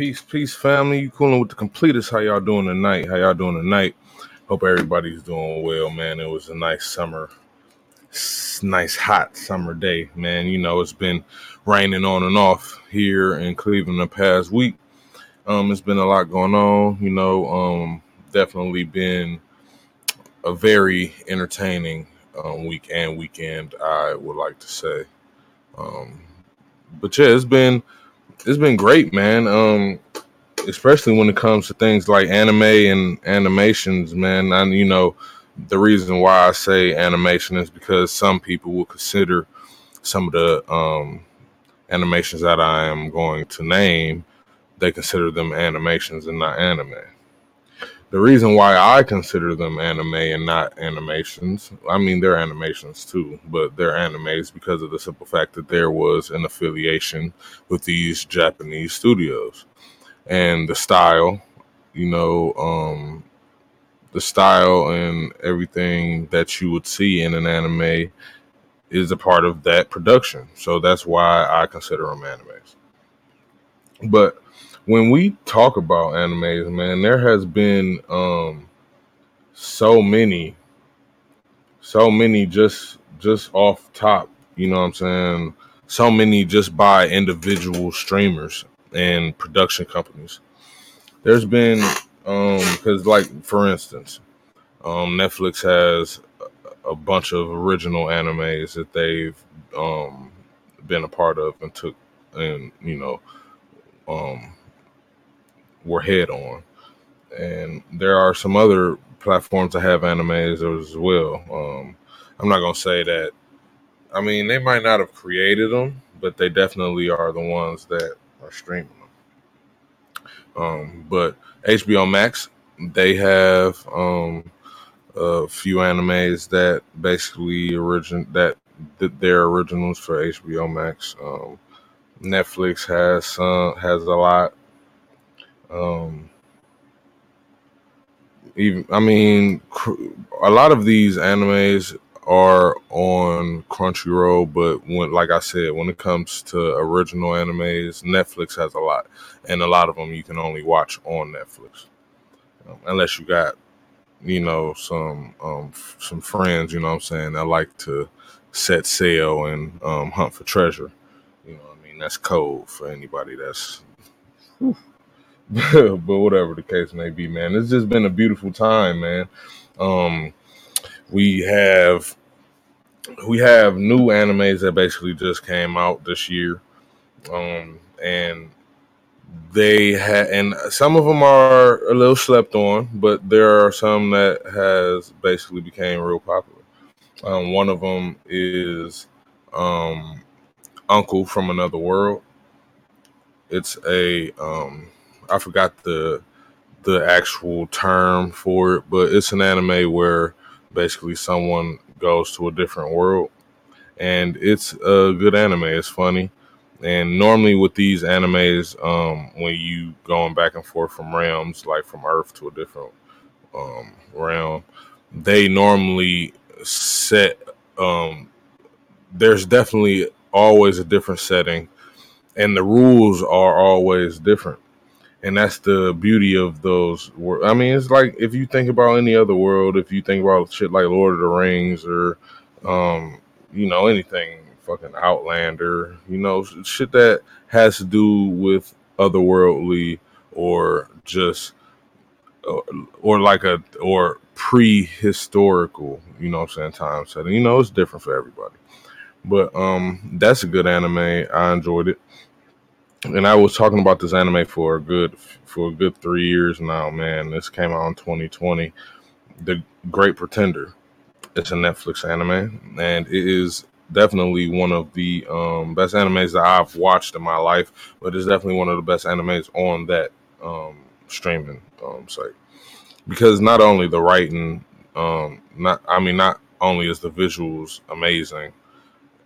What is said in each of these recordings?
Peace, peace, family. You cooling with the completist. How y'all doing tonight? How y'all doing tonight? Hope everybody's doing well, man. It was a nice summer, s- nice hot summer day, man. You know, it's been raining on and off here in Cleveland the past week. Um, it's been a lot going on. You know, um, definitely been a very entertaining um, week and weekend. I would like to say, um, but yeah, it's been it's been great, man. Um, especially when it comes to things like anime and animations, man. And you know, the reason why I say animation is because some people will consider some of the um, animations that I am going to name, they consider them animations and not anime. The reason why I consider them anime and not animations, I mean, they're animations too, but they're animes because of the simple fact that there was an affiliation with these Japanese studios and the style, you know, um, the style and everything that you would see in an anime is a part of that production. So that's why I consider them animes. But when we talk about animes, man, there has been um so many, so many just just off top, you know what I'm saying? So many just by individual streamers and production companies. There's been um because like for instance, um Netflix has a bunch of original animes that they've um been a part of and took and you know um were head on and there are some other platforms that have animes as well um i'm not gonna say that i mean they might not have created them but they definitely are the ones that are streaming them um but hbo max they have um a few animes that basically origin that they're originals for HBO Max. Um, Netflix has some has a lot. Um, even I mean, a lot of these animes are on Crunchyroll, but when like I said, when it comes to original animes, Netflix has a lot, and a lot of them you can only watch on Netflix, um, unless you got you know some um f- some friends you know what i'm saying that like to set sail and um hunt for treasure. You know i mean? That's code for anybody that's but whatever the case may be man. It's just been a beautiful time man. Um we have we have new animes that basically just came out this year. Um and they had and some of them are a little slept on but there are some that has basically became real popular. Um, one of them is um, Uncle from Another World. It's a um, I forgot the the actual term for it, but it's an anime where basically someone goes to a different world, and it's a good anime. It's funny, and normally with these animes, um, when you going back and forth from realms, like from Earth to a different um, realm, they normally set um, there's definitely always a different setting and the rules are always different and that's the beauty of those wor- i mean it's like if you think about any other world if you think about shit like lord of the rings or um you know anything fucking outlander you know shit that has to do with otherworldly or just or, or like a or prehistorical you know what i'm saying time setting. You know it's different for everybody. But um, that's a good anime. I enjoyed it, and I was talking about this anime for a good for a good three years now. Man, this came out in 2020. The Great Pretender. It's a Netflix anime, and it is definitely one of the um, best animes that I've watched in my life. But it's definitely one of the best animes on that um, streaming um, site because not only the writing, um, not I mean, not only is the visuals amazing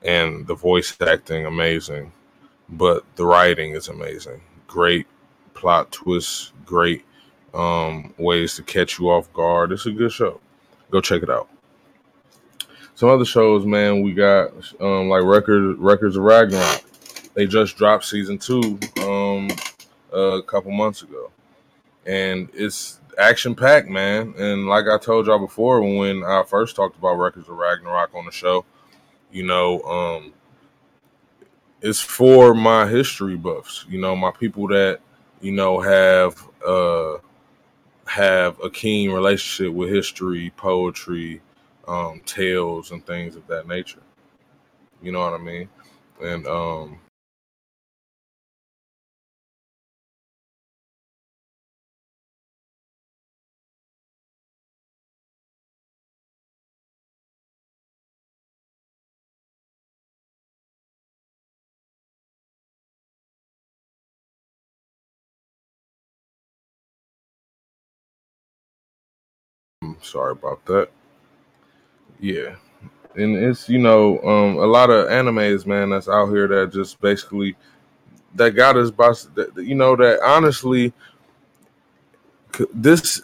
and the voice acting amazing, but the writing is amazing. Great plot twists, great um, ways to catch you off guard. It's a good show. Go check it out. Some other shows, man, we got um, like Record Records of Ragnarok. They just dropped season two um, a couple months ago, and it's action packed, man. And like I told y'all before, when I first talked about Records of Ragnarok on the show, you know, um, it's for my history buffs. You know, my people that you know have uh, have a keen relationship with history, poetry, um, tales, and things of that nature. You know what I mean? And um, sorry about that. Yeah, and it's you know um, a lot of animes, man, that's out here that just basically that got us by you know that honestly this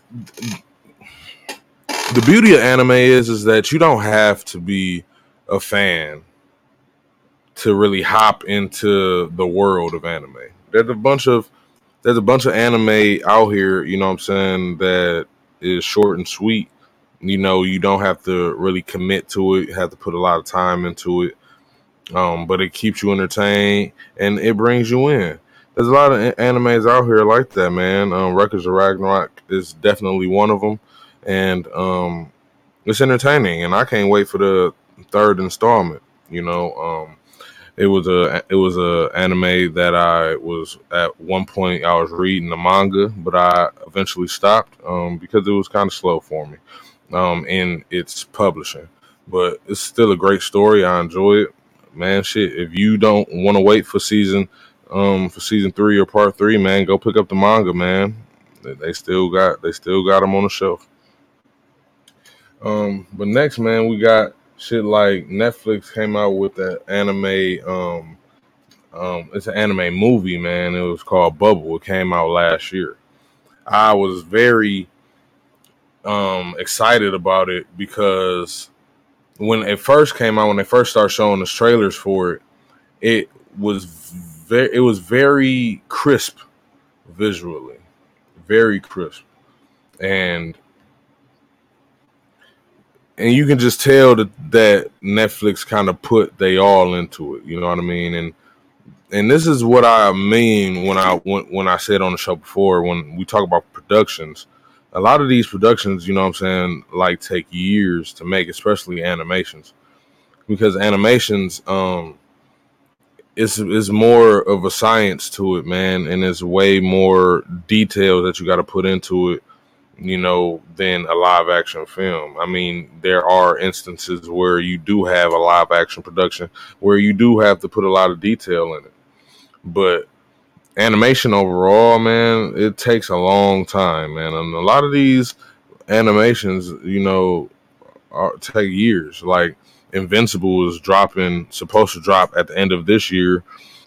the beauty of anime is is that you don't have to be a fan to really hop into the world of anime. There's a bunch of there's a bunch of anime out here, you know what I'm saying, that is short and sweet. You know, you don't have to really commit to it, have to put a lot of time into it. Um, but it keeps you entertained and it brings you in. There's a lot of animes out here like that, man. Um, Records of Ragnarok is definitely one of them, and um, it's entertaining. And I can't wait for the third installment. You know, um, it was a it was a anime that I was at one point I was reading the manga, but I eventually stopped um, because it was kind of slow for me um, in its publishing. But it's still a great story. I enjoy it, man. Shit, if you don't want to wait for season um, for season three or part three, man, go pick up the manga, man. They still got they still got them on the shelf. Um, but next, man, we got shit like Netflix came out with that anime. Um, um, it's an anime movie, man. It was called Bubble. It came out last year. I was very um excited about it because when it first came out, when they first started showing us trailers for it, it was very it was very crisp visually, very crisp, and and you can just tell that that Netflix kind of put they all into it. You know what I mean? And and this is what I mean when I when, when I said on the show before when we talk about productions. A lot of these productions, you know what I'm saying, like take years to make, especially animations. Because animations, um, it's is more of a science to it, man, and it's way more detail that you got to put into it, you know, than a live action film. I mean, there are instances where you do have a live action production where you do have to put a lot of detail in it, but animation overall, man, it takes a long time, man, and a lot of these animations, you know, are, take years, like Invincible is dropping, supposed to drop at the end of this year.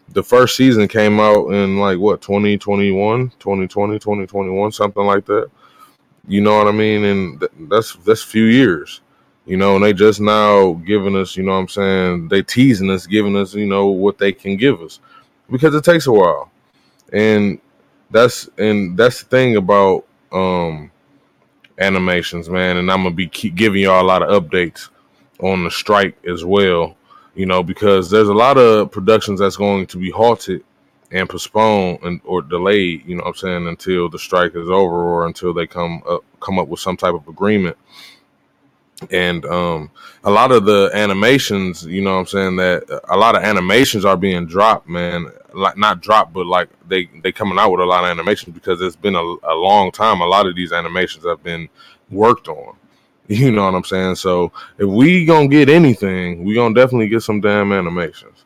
The first season came out in like what 2021, 2020, 2021, something like that. You know what I mean? And th- that's that's few years. You know, and they just now giving us, you know what I'm saying? They teasing us, giving us, you know, what they can give us. Because it takes a while. And that's and that's the thing about um animations, man. And I'm gonna be keep giving y'all a lot of updates on the strike as well, you know, because there's a lot of productions that's going to be halted and postponed and or delayed, you know what I'm saying, until the strike is over or until they come up come up with some type of agreement. And um a lot of the animations, you know what I'm saying, that a lot of animations are being dropped, man. Like not dropped, but like they they coming out with a lot of animations because it's been a, a long time. A lot of these animations have been worked on. You know what I'm saying? So if we gonna get anything, we gonna definitely get some damn animations.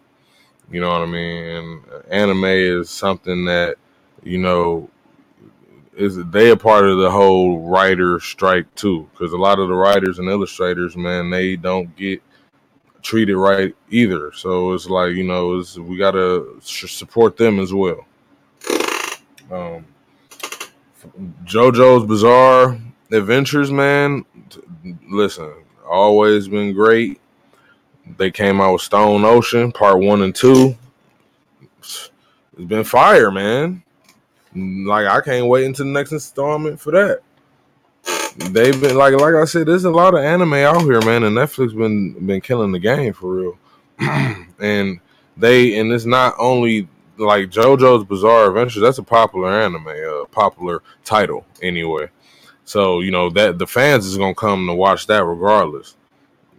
You know what I mean? And anime is something that you know is they a part of the whole writer strike too, because a lot of the writers and illustrators, man, they don't get treated right either. So it's like you know, we gotta support them as well. Um, JoJo's Bizarre Adventures, man, listen, always been great. They came out with Stone Ocean Part One and Two. It's been fire, man. like I can't wait until the next installment for that. They've been like like I said, there's a lot of anime out here, man, and Netflix been been killing the game for real. and they and it's not only like JoJo's Bizarre Adventure. That's a popular anime, a popular title anyway. So you know that the fans is gonna come to watch that regardless.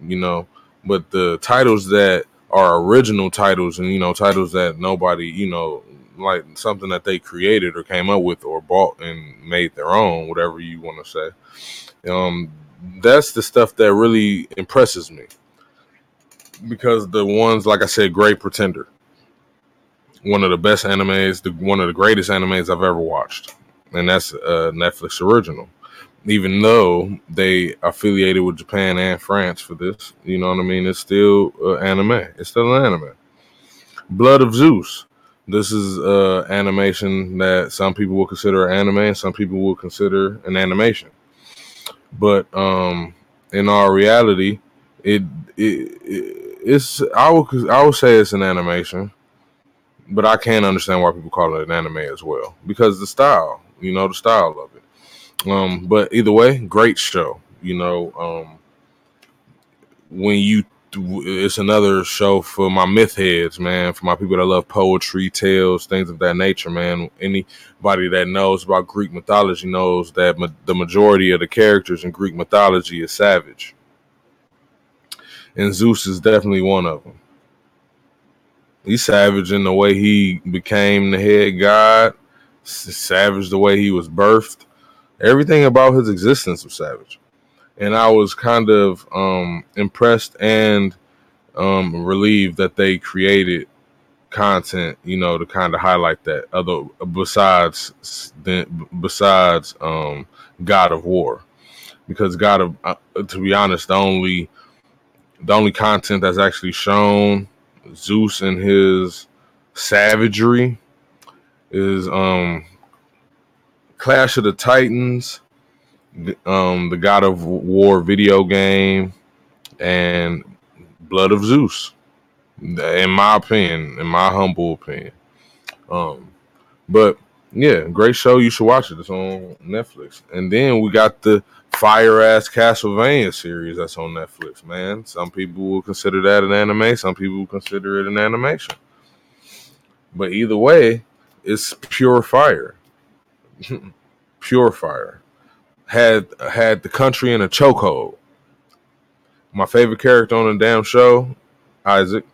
You know, but the titles that are original titles and you know titles that nobody you know like something that they created or came up with or bought and made their own, whatever you want to say. Um, that's the stuff that really impresses me because the ones like I said, Great Pretender, one of the best animes, the one of the greatest animes I've ever watched, and that's a Netflix original. Even though they affiliated with Japan and France for this, you know what I mean. It's still uh, anime. It's still an anime. Blood of Zeus. This is uh, animation that some people will consider anime, and some people will consider an animation. But um, in our reality, it, it, it it's I would I would say it's an animation, but I can't understand why people call it an anime as well because the style, you know, the style of it. Um, but either way, great show. You know, um, when you it's another show for my myth heads, man. For my people that love poetry, tales, things of that nature, man. Anybody that knows about Greek mythology knows that ma- the majority of the characters in Greek mythology is savage and Zeus is definitely one of them. He's savage in the way he became the head god, savage the way he was birthed. Everything about his existence was savage. And I was kind of um, impressed and um, relieved that they created content, you know, to kind of highlight that. Other besides, besides um, God of War, because God of, uh, to be honest, the only the only content that's actually shown Zeus and his savagery is um Clash of the Titans, um the God of War video game, and Blood of Zeus. In my opinion, in my humble opinion. Um but yeah, great show. You should watch it. It's on Netflix. And then we got the fire ass Castlevania series that's on Netflix, man. Some people will consider that an anime, some people will consider it an animation. But either way, it's pure fire. pure fire. Had had the country in a chokehold. My favorite character on the damn show, Isaac.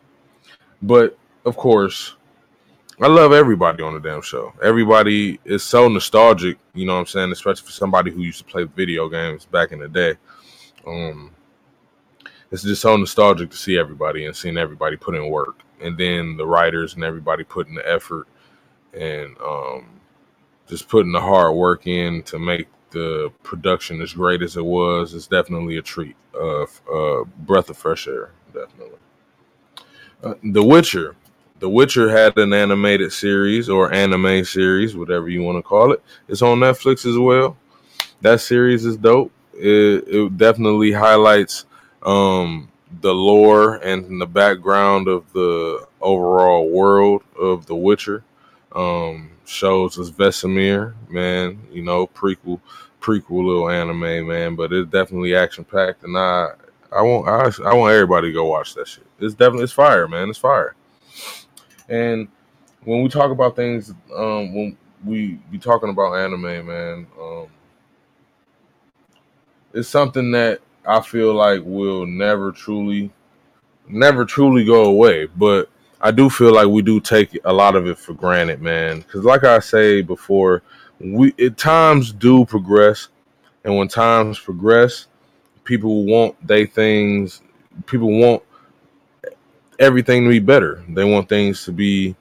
But of course, I love everybody on the damn show. Everybody is so nostalgic, you know what I'm saying, especially for somebody who used to play video games back in the day. Um it's just so nostalgic to see everybody and seeing everybody put in work. And then the writers and everybody putting the effort and um just putting the hard work in to make the production as great as it was is definitely a treat. Uh, uh breath of fresh air, definitely. Uh, the Witcher the Witcher had an animated series or anime series, whatever you want to call it. It's on Netflix as well. That series is dope. It, it definitely highlights um, the lore and the background of the overall world of The Witcher. Um, shows us Vesemir, man. You know, prequel, prequel little anime, man. But it's definitely action packed, and I, I want, I, I want everybody to go watch that shit. It's definitely, it's fire, man. It's fire. And when we talk about things, um, when we be talking about anime, man, um, it's something that I feel like will never truly, never truly go away. But I do feel like we do take a lot of it for granted, man. Because like I say before, we at times do progress, and when times progress, people want they things. People want everything to be better. They want things to be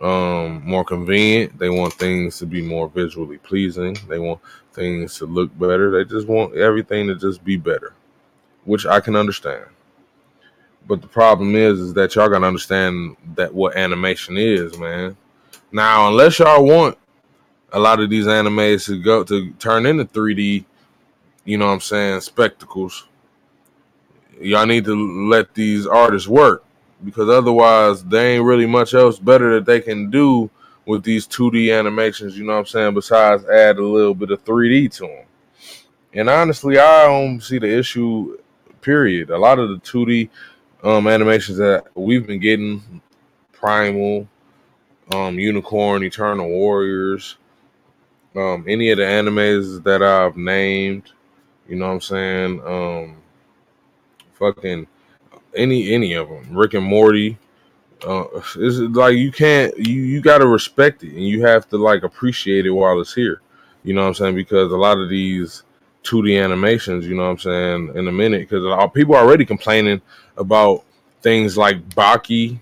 um, more convenient. They want things to be more visually pleasing. They want things to look better. They just want everything to just be better, which I can understand. But the problem is, is that y'all gotta understand that what animation is, man. Now, unless y'all want a lot of these animes to go to turn into 3D, you know what I'm saying, spectacles, y'all need to let these artists work because otherwise there ain't really much else better that they can do with these 2D animations, you know what I'm saying, besides add a little bit of 3D to them. And honestly, I don't see the issue, period. A lot of the 2D um, animations that we've been getting, Primal, um, Unicorn, Eternal Warriors, um, any of the animes that I've named, you know what I'm saying? Um, fucking any any of them, Rick and Morty. Uh, it's like you can't you you got to respect it and you have to like appreciate it while it's here. You know what I'm saying? Because a lot of these 2D animations, you know what I'm saying, in a minute, because people are already complaining about things like Baki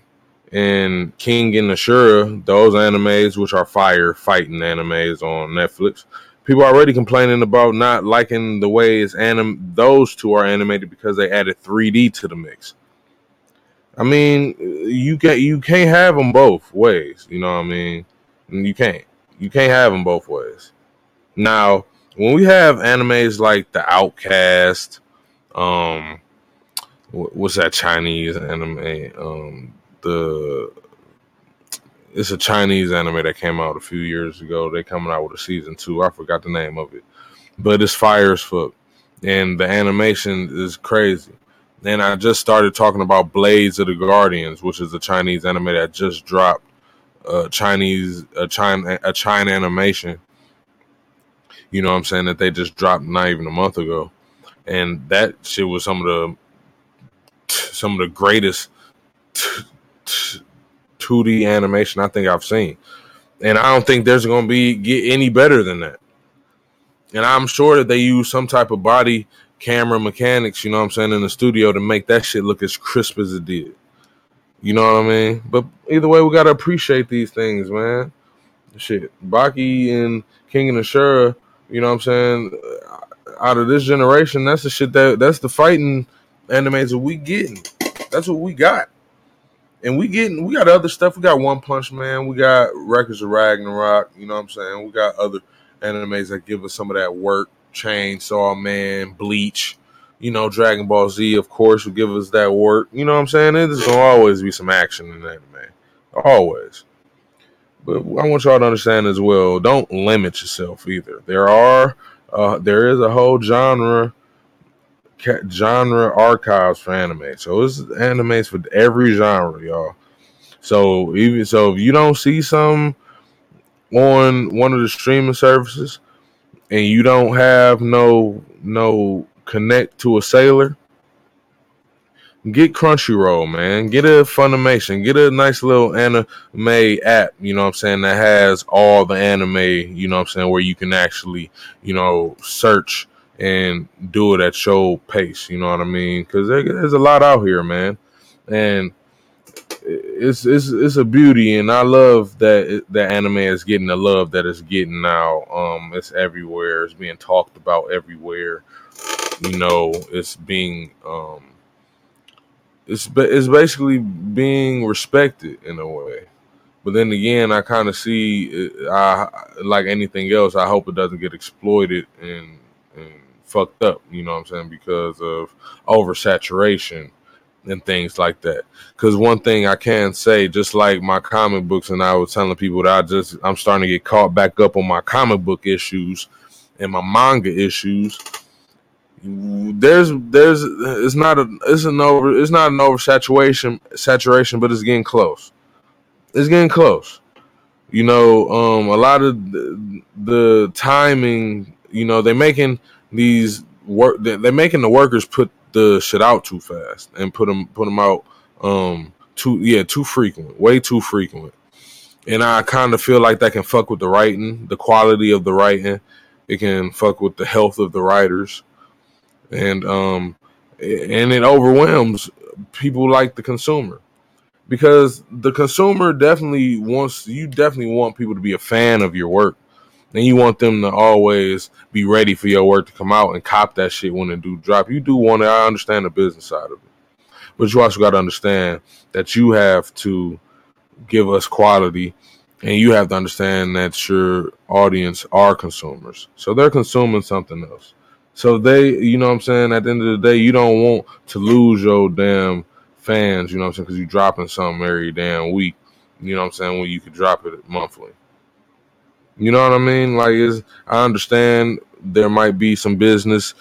and Kengan Ashura, those animes, which are fire fighting animes on Netflix. People are already complaining about not liking the way it's anim- those two are animated because they added 3D to the mix. I mean, you can you can't have them both ways. You know what I mean? You can't. You can't have them both ways. Now, when we have animes like The Outcast, um, what's that Chinese anime? Um, the it's a Chinese anime that came out a few years ago. They coming out with a season two. I forgot the name of it, but it's fire as fuck, and the animation is crazy. And I just started talking about Blades of the Guardians, which is a Chinese anime that just dropped. Uh, Chinese a China a China animation. You know what I'm saying that they just dropped not even a month ago, and that shit was some of the some of the greatest 2D animation I think I've seen. And I don't think there's going to be get any better than that. And I'm sure that they use some type of body camera mechanics, you know what I'm saying, in the studio to make that shit look as crisp as it did. You know what I mean? But either way, we gotta appreciate these things, man. Shit, Baki and Kengan Ashura, you know what I'm saying? Out of this generation, that's the shit that that's the fighting animes that we getting. That's what we got and we getting we got other stuff. We got One Punch Man. We got Records of Ragnarok. You know what I'm saying? We got other animes that give us some of that work. Chainsaw Man, Bleach. You know, Dragon Ball Z, of course, will give us that work. You know what I'm saying? There's gonna always be some action in anime, always. But I want y'all to understand as well. Don't limit yourself either. There are, uh, there is a whole genre genre archives for anime. So it's animes for every genre, y'all. So even so, if you don't see some on one of the streaming services, and you don't have no no connect to a sailor, get Crunchyroll, man. Get a Funimation. Get a nice little anime app, you know what I'm saying, that has all the anime, you know what I'm saying, where you can actually, you know, search and do it at your pace. You know what I mean? Because there's a lot out here, man, and it's it's it's a beauty, and I love that that anime is getting the love that it's getting now. Um, it's everywhere. It's being talked about everywhere. You know, it's being um, it's it's basically being respected in a way. But then again, I kind of see, I like anything else. I hope it doesn't get exploited and and fucked up, you know what I'm saying, because of oversaturation and things like that. Because one thing I can say, just like my comic books, and I was telling people that I just I'm starting to get caught back up on my comic book issues and my manga issues. There's there's it's not a it's an over it's not an oversaturation saturation, but it's getting close. It's getting close. You know, um, a lot of the, the timing. You know, they're making these work they're making the workers put the shit out too fast and put them put them out um too yeah too frequent way too frequent and i kind of feel like that can fuck with the writing the quality of the writing it can fuck with the health of the writers and um and it overwhelms people like the consumer because the consumer definitely wants you definitely want people to be a fan of your work and you want them to always be ready for your work to come out and cop that shit when it do drop. You do want to. I understand the business side of it, but you also got to understand that you have to give us quality, and you have to understand that your audience are consumers, so they're consuming something else. So they, you know what I'm saying. At the end of the day, you don't want to lose your damn fans. You know what I'm saying because you're dropping something every damn week You know what I'm saying? When you could drop it monthly. You know what I mean? Like is I understand there might be some business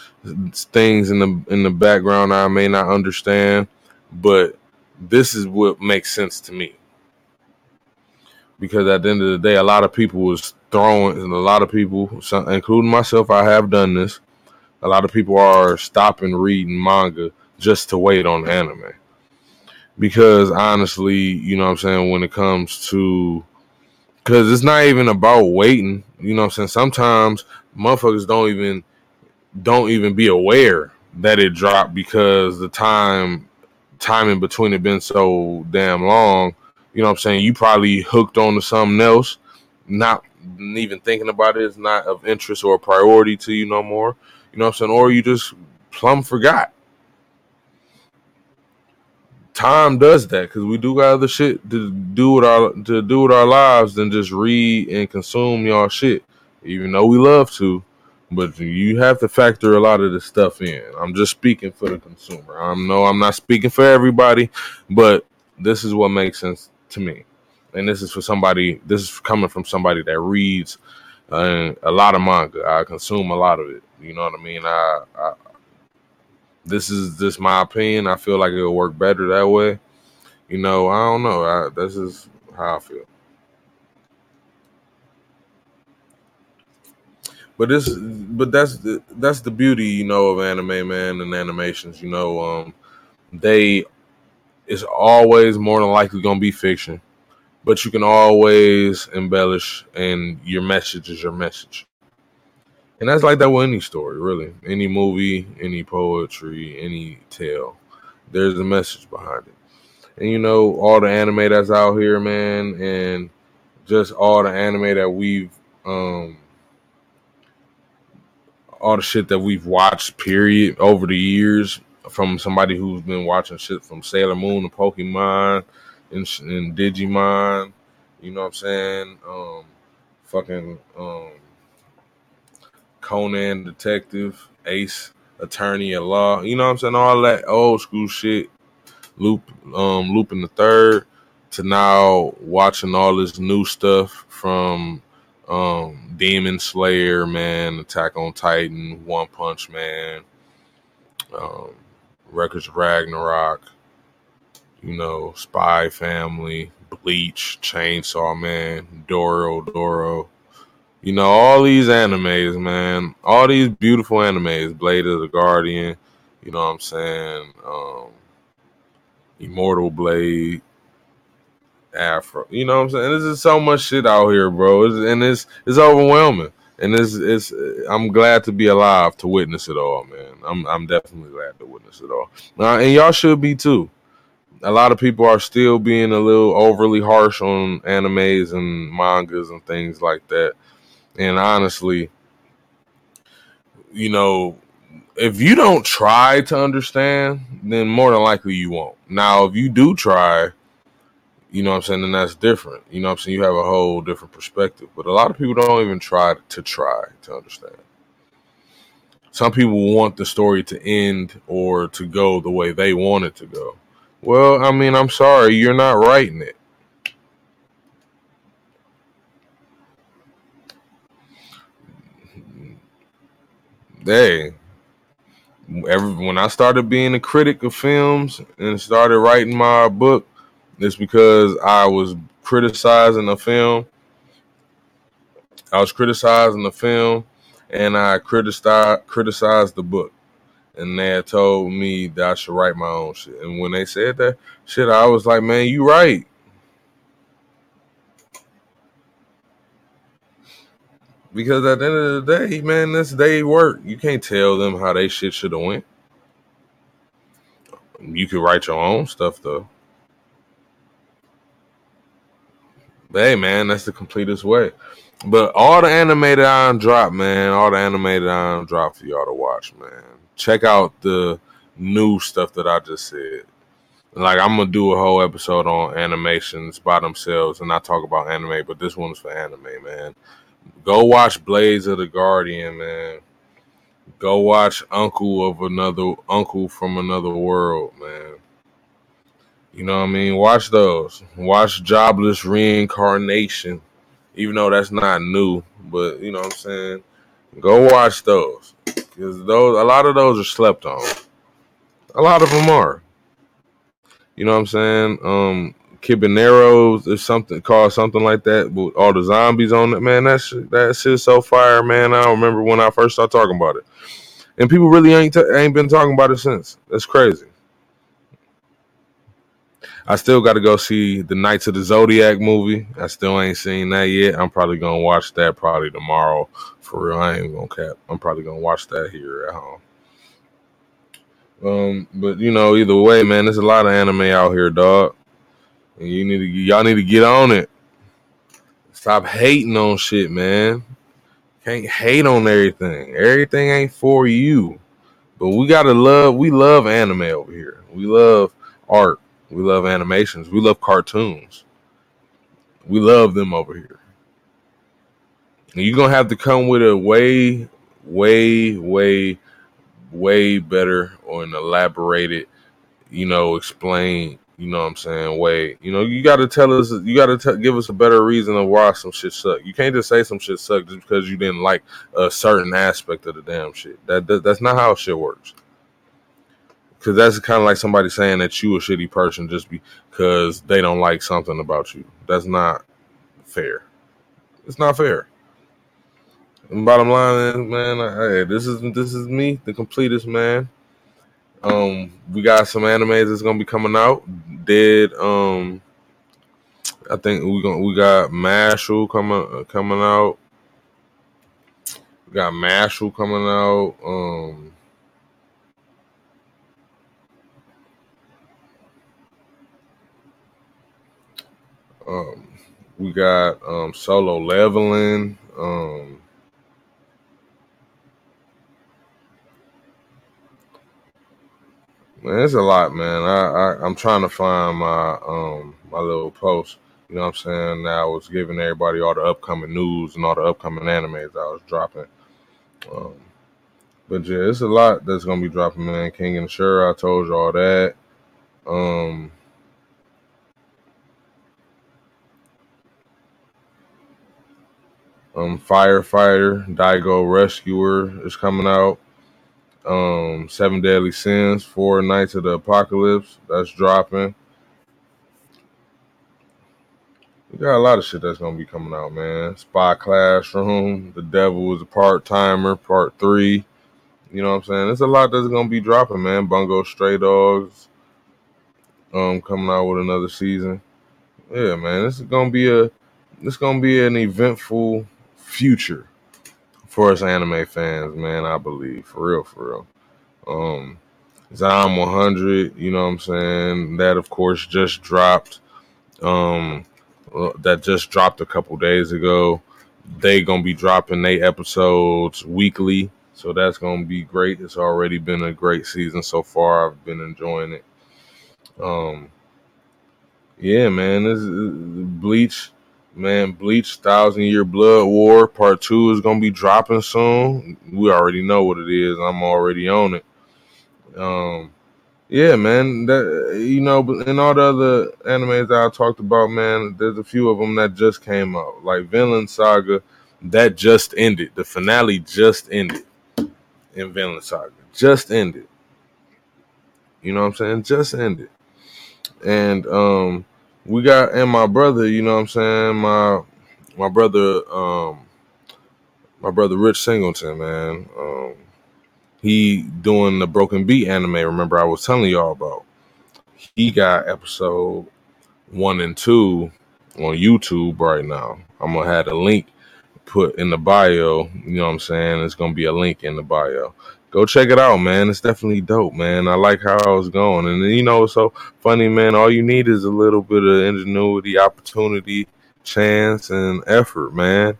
things in the in the background I may not understand, but this is what makes sense to me. Because at the end of the day, a lot of people was throwing, and a lot of people, including myself, I have done this. A lot of people are stopping reading manga just to wait on anime. Because honestly, you know what I'm saying, when it comes to because it's not even about waiting, you know what I'm saying? Sometimes motherfuckers don't even don't even be aware that it dropped because the time time in between it been so damn long. You know what I'm saying? You probably hooked on to something else, not even thinking about it. it is not of interest or priority to you no more. You know what I'm saying? Or you just plumb forgot. Time does that because we do got other shit to do with our to do with our lives than just read and consume y'all shit. Even though we love to, but you have to factor a lot of this stuff in. I'm just speaking for the consumer. I know I'm not speaking for everybody, but this is what makes sense to me. And this is for somebody. This is coming from somebody that reads uh, a lot of manga. I consume a lot of it. You know what I mean? I, I this is just my opinion. I feel like it'll work better that way. You know, I don't know. I, this is how I feel. But this, but that's the that's the beauty, you know, of anime, man, and animations. You know, um, they it's always more than likely gonna be fiction, but you can always embellish, and your message is your message. And that's like that with any story, really. Any movie, any poetry, any tale. There's a message behind it. And you know, all the anime that's out here, man, and just all the anime that we've um all the shit that we've watched, period, over the years from somebody who's been watching shit from Sailor Moon to Pokemon and, and Digimon. You know what I'm saying? Um, fucking um, Conan Detective, Ace Attorney at Law. You know what I'm saying? All that old school shit. Loop, um, Lupin the Third to now watching all this new stuff from um, Demon Slayer, man, Attack on Titan, One Punch Man, um, Records of Ragnarok, you know, Spy Family, Bleach, Chainsaw Man, Doro Doro. You know, all these animes, man, all these beautiful animes, Blade of the Guardian, you know what I'm saying? Um, Immortal Blade, Afro. You know what I'm saying? There's just so much shit out here, bro, it's, and it's it's overwhelming. And it's it's I'm glad to be alive to witness it all, man. I'm I'm definitely glad to witness it all, and y'all should be too. A lot of people are still being a little overly harsh on animes and mangas and things like that. And honestly, you know, if you don't try to understand, then more than likely you won't. Now, if you do try, you know what I'm saying? And that's different. You know what I'm saying? You have a whole different perspective. But a lot of people don't even try to try to understand. Some people want the story to end or to go the way they want it to go. Well, I mean, I'm sorry, you're not writing it. Hey, every, when I started being a critic of films and started writing my book, it's because I was criticizing a film. I was criticizing the film, and I criticized criticized the book. And they had told me that I should write my own shit. And when they said that shit, I was like, "Man, you right." Because at the end of the day, man, this day work. You can't tell them how they shit should have went. You can write your own stuff though. But hey, man, that's the completist way. But all the animated on drop, man, all the animated on drop for y'all to watch, man. Check out the new stuff that I just said. Like I'm gonna do a whole episode on animations by themselves, and not talk about anime, but this one's for anime, man. Go watch Blades of the Guardian, man. Go watch Uncle of Another Uncle from Another World, man You know what I mean? Watch those. Watch Jobless Reincarnation, even though that's not new, but you know what I'm saying? Go watch those. Because those a lot of those are slept on. A lot of them are. You know what I'm saying? Um Caballeros is something called something like that with all the zombies on it. Man, that shit, that so fire, man. I remember when I first started talking about it, and people really ain't t- ain't been talking about it since. That's crazy. I still got to go see the Knights of the Zodiac movie. I still ain't seen that yet. I'm probably gonna watch that probably tomorrow. For real, I ain't gonna cap. I'm probably gonna watch that here at home. Um, but you know, either way, man, there's a lot of anime out here, dog. You need to y'all need to get on it. Stop hating on shit, man. Can't hate on everything. Everything ain't for you. But we gotta love we love anime over here. We love art. We love animations. We love cartoons. We love them over here. And you're gonna have to come with a way, way, way, way better or an elaborated, you know, explain you know what I'm saying? Way, you know, you got to tell us, you got to give us a better reason of why some shit suck. You can't just say some shit suck just because you didn't like a certain aspect of the damn shit. That, that that's not how shit works. Because that's kind of like somebody saying that you a shitty person just because they don't like something about you. That's not fair. It's not fair. And bottom line is, man, hey, this is this is me, the completist man. Um, we got some animes that's gonna be coming out. Dead. Um, I think we going we got Mashle coming coming out. We got Mashle coming out. Um. Um, we got um, solo leveling. Um, Man, it's a lot, man. I, I I'm trying to find my um my little post. You know what I'm saying? I was giving everybody all the upcoming news and all the upcoming animes I was dropping. Um, but yeah, it's a lot that's gonna be dropping, man. King and Sure, I told you all that. Um, um, Firefighter, Daigo Rescuer is coming out um Seven Deadly Sins, Four Knights of the Apocalypse, that's dropping. We got a lot of shit that's gonna be coming out, man. Spy Classroom, The Devil is a Part Timer, Part Three. You know what I'm saying? There's a lot that's gonna be dropping, man. Bungo Stray Dogs, um, coming out with another season. Yeah, man, this is gonna be a this gonna be an eventful future for us anime fans, man. I believe for real, for real. Um, Zom 100, you know what I'm saying? That of course just dropped. Um, that just dropped a couple days ago. They gonna be dropping eight episodes weekly, so that's gonna be great. It's already been a great season so far. I've been enjoying it. Um, yeah, man, this is Bleach Man, Bleach Thousand Year Blood War Part Two is gonna be dropping soon. We already know what it is. I'm already on it. Um, yeah, man. That you know, but in all the other animes that I talked about, man, there's a few of them that just came out, like Vinland Saga, that just ended. The finale just ended in Vinland Saga, just ended. You know what I'm saying? Just ended, and um we got and my brother, you know what I'm saying? My my brother, um my brother Rich Singleton, man. Um he doing the Broken Beat anime, remember I was telling y'all about. He got episode one and two on YouTube right now. I'm gonna have a link put in the bio. You know what I'm saying? It's gonna be a link in the bio go check it out, man. It's definitely dope, man. I like how I was going, and you know, it's so funny, man. All you need is a little bit of ingenuity, opportunity, chance, and effort, man.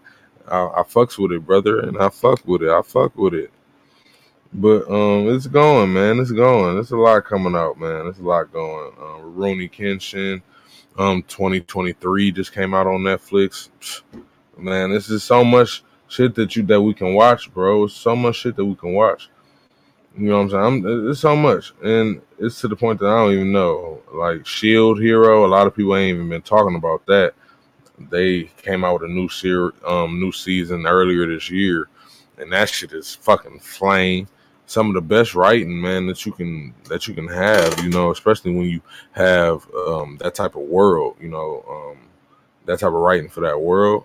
I, I fucks with it, brother, and I fuck with it. I fuck with it. But um, it's going, man. It's going. There's a lot coming out, man. There's a lot going. Um, Rurouni Kenshin, um, 2023 just came out on Netflix. Man, this is so much shit that you that we can watch, bro. so much shit that we can watch. You know what I'm saying? I'm, it's so much, and it's to the point that I don't even know. Like Shield Hero, a lot of people ain't even been talking about that. They came out with a new ser- um new season earlier this year, and that shit is fucking flame. Some of the best writing, man, that you can that you can have. You know, especially when you have um that type of world. You know, um that type of writing for that world.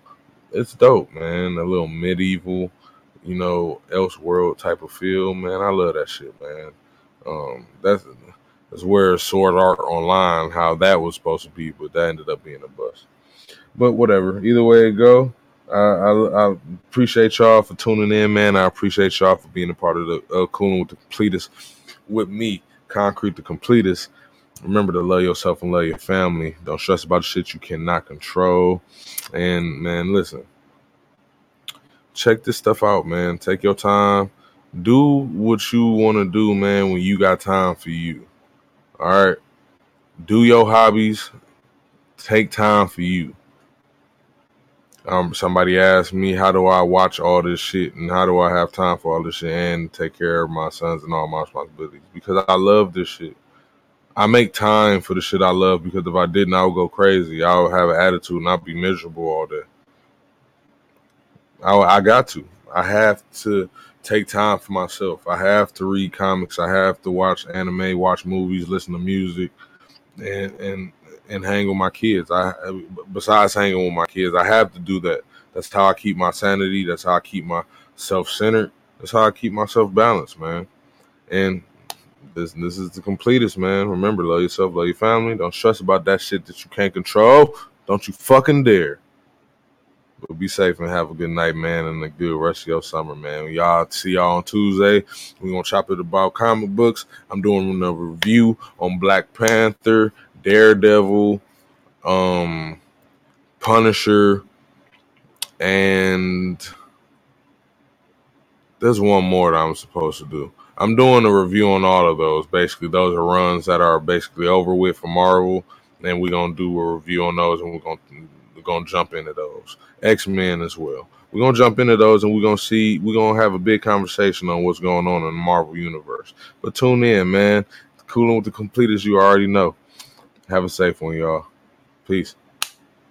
It's dope, man. A little medieval you know, Elseworld type of feel, man. I love that shit, man. Um, that's that's where Sword Art Online, how that was supposed to be, but that ended up being a bust. But whatever, either way it go, I, I, I appreciate y'all for tuning in, man. I appreciate y'all for being a part of the uh, cooling with the completist with me, Concrete the Completist. Remember to love yourself and love your family. Don't stress about shit you cannot control. And man, listen, check this stuff out, man. Take your time. Do what you want to do, man, when you got time for you. All right. Do your hobbies. Take time for you. Um, somebody asked me, how do I watch all this shit and how do I have time for all this shit and take care of my sons and all my responsibilities? Because I love this shit. I make time for the shit I love because if I didn't, I would go crazy. I would have an attitude and I'd be miserable all day. I, I got to. I have to take time for myself. I have to read comics. I have to watch anime, watch movies, listen to music, and and and hang with my kids. I besides hanging with my kids, I have to do that. That's how I keep my sanity. That's how I keep myself centered. That's how I keep myself balanced, man. And this this is the completist, man. Remember, love yourself, love your family. Don't stress about that shit that you can't control. Don't you fucking dare. But be safe and have a good night, man, and a good rest of your summer, man. Y'all see y'all on Tuesday. We're gonna chop it about comic books. I'm doing a review on Black Panther, Daredevil, um, Punisher, and there's one more that I'm supposed to do. I'm doing a review on all of those. Basically, those are runs that are basically over with for Marvel, and we're gonna do a review on those, and we're gonna gonna jump into those. X Men as well. We're gonna jump into those and we're gonna see we're gonna have a big conversation on what's going on in the Marvel universe. But tune in, man. Cooling with the completist you already know. Have a safe one, y'all. Peace.